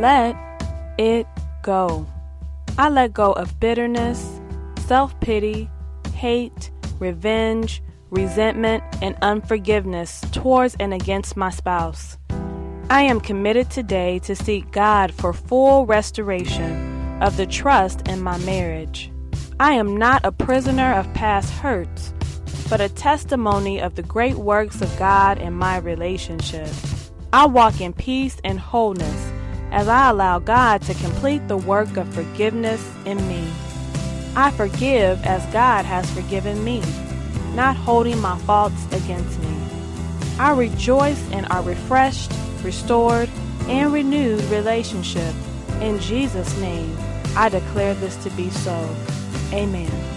let it go. I let go of bitterness, self pity, hate, revenge, resentment, and unforgiveness towards and against my spouse. I am committed today to seek God for full restoration of the trust in my marriage. I am not a prisoner of past hurts, but a testimony of the great works of God in my relationship. I walk in peace and wholeness as I allow God to complete the work of forgiveness in me. I forgive as God has forgiven me, not holding my faults against me. I rejoice in our refreshed, restored, and renewed relationship. In Jesus' name, I declare this to be so. Amen.